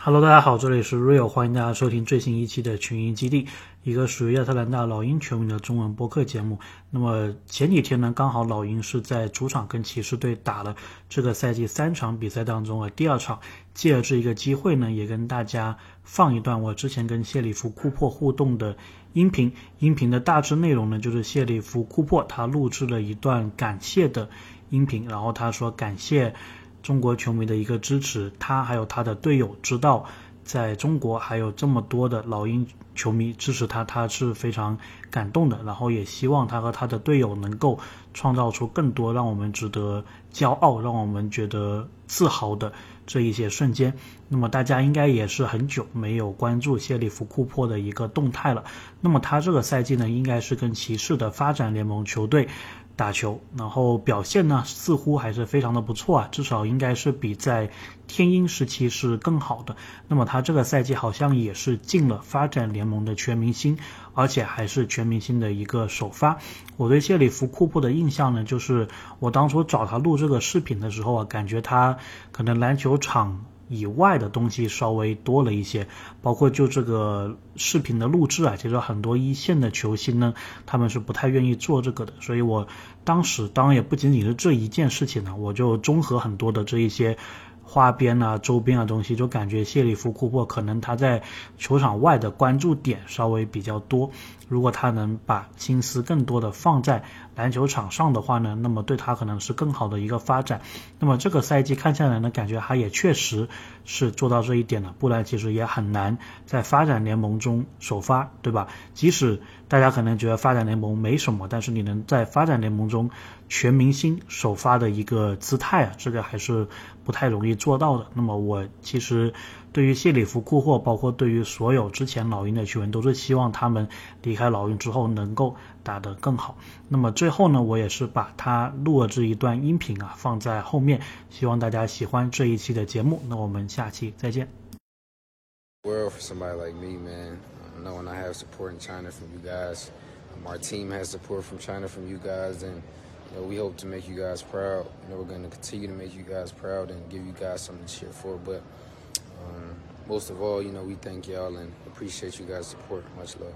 Hello，大家好，这里是 Real，欢迎大家收听最新一期的群英基地，一个属于亚特兰大老鹰球迷的中文播客节目。那么前几天呢，刚好老鹰是在主场跟骑士队打了这个赛季三场比赛当中啊第二场，借着这一个机会呢，也跟大家放一段我之前跟谢里夫库珀互动的音频。音频的大致内容呢，就是谢里夫库珀他录制了一段感谢的音频，然后他说感谢。中国球迷的一个支持，他还有他的队友知道，在中国还有这么多的老鹰球迷支持他，他是非常感动的。然后也希望他和他的队友能够创造出更多让我们值得骄傲、让我们觉得自豪的这一些瞬间。那么大家应该也是很久没有关注谢里弗库珀的一个动态了。那么他这个赛季呢，应该是跟骑士的发展联盟球队。打球，然后表现呢似乎还是非常的不错啊，至少应该是比在天鹰时期是更好的。那么他这个赛季好像也是进了发展联盟的全明星，而且还是全明星的一个首发。我对谢里夫库珀的印象呢，就是我当初找他录这个视频的时候啊，感觉他可能篮球场。以外的东西稍微多了一些，包括就这个视频的录制啊，其实很多一线的球星呢，他们是不太愿意做这个的。所以我当时当然也不仅仅是这一件事情呢，我就综合很多的这一些。花边啊，周边的东西，就感觉谢里夫库珀可能他在球场外的关注点稍微比较多。如果他能把心思更多的放在篮球场上的话呢，那么对他可能是更好的一个发展。那么这个赛季看下来呢，感觉他也确实是做到这一点了，不然其实也很难在发展联盟中首发，对吧？即使大家可能觉得发展联盟没什么，但是你能在发展联盟中全明星首发的一个姿态啊，这个还是不太容易做到的。那么我其实对于谢里夫库珀，包括对于所有之前老鹰的球员，都是希望他们离开老鹰之后能够打得更好。那么最后呢，我也是把他录了这一段音频啊放在后面，希望大家喜欢这一期的节目。那我们下期再见。World for somebody like me, man. Knowing I have support in China from you guys. Um, our team has support from China from you guys, and you know, we hope to make you guys proud. You know, we're going to continue to make you guys proud and give you guys something to cheer for. But um, most of all, you know, we thank y'all and appreciate you guys' support. Much love.